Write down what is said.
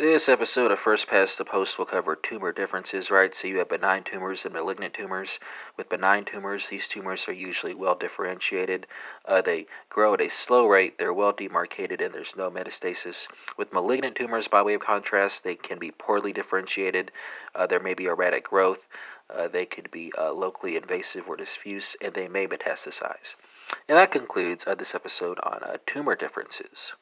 This episode of First Past the Post will cover tumor differences, right? So you have benign tumors and malignant tumors. With benign tumors, these tumors are usually well differentiated. Uh, they grow at a slow rate, they're well demarcated, and there's no metastasis. With malignant tumors, by way of contrast, they can be poorly differentiated. Uh, there may be erratic growth. Uh, they could be uh, locally invasive or diffuse, and they may metastasize. And that concludes uh, this episode on uh, tumor differences.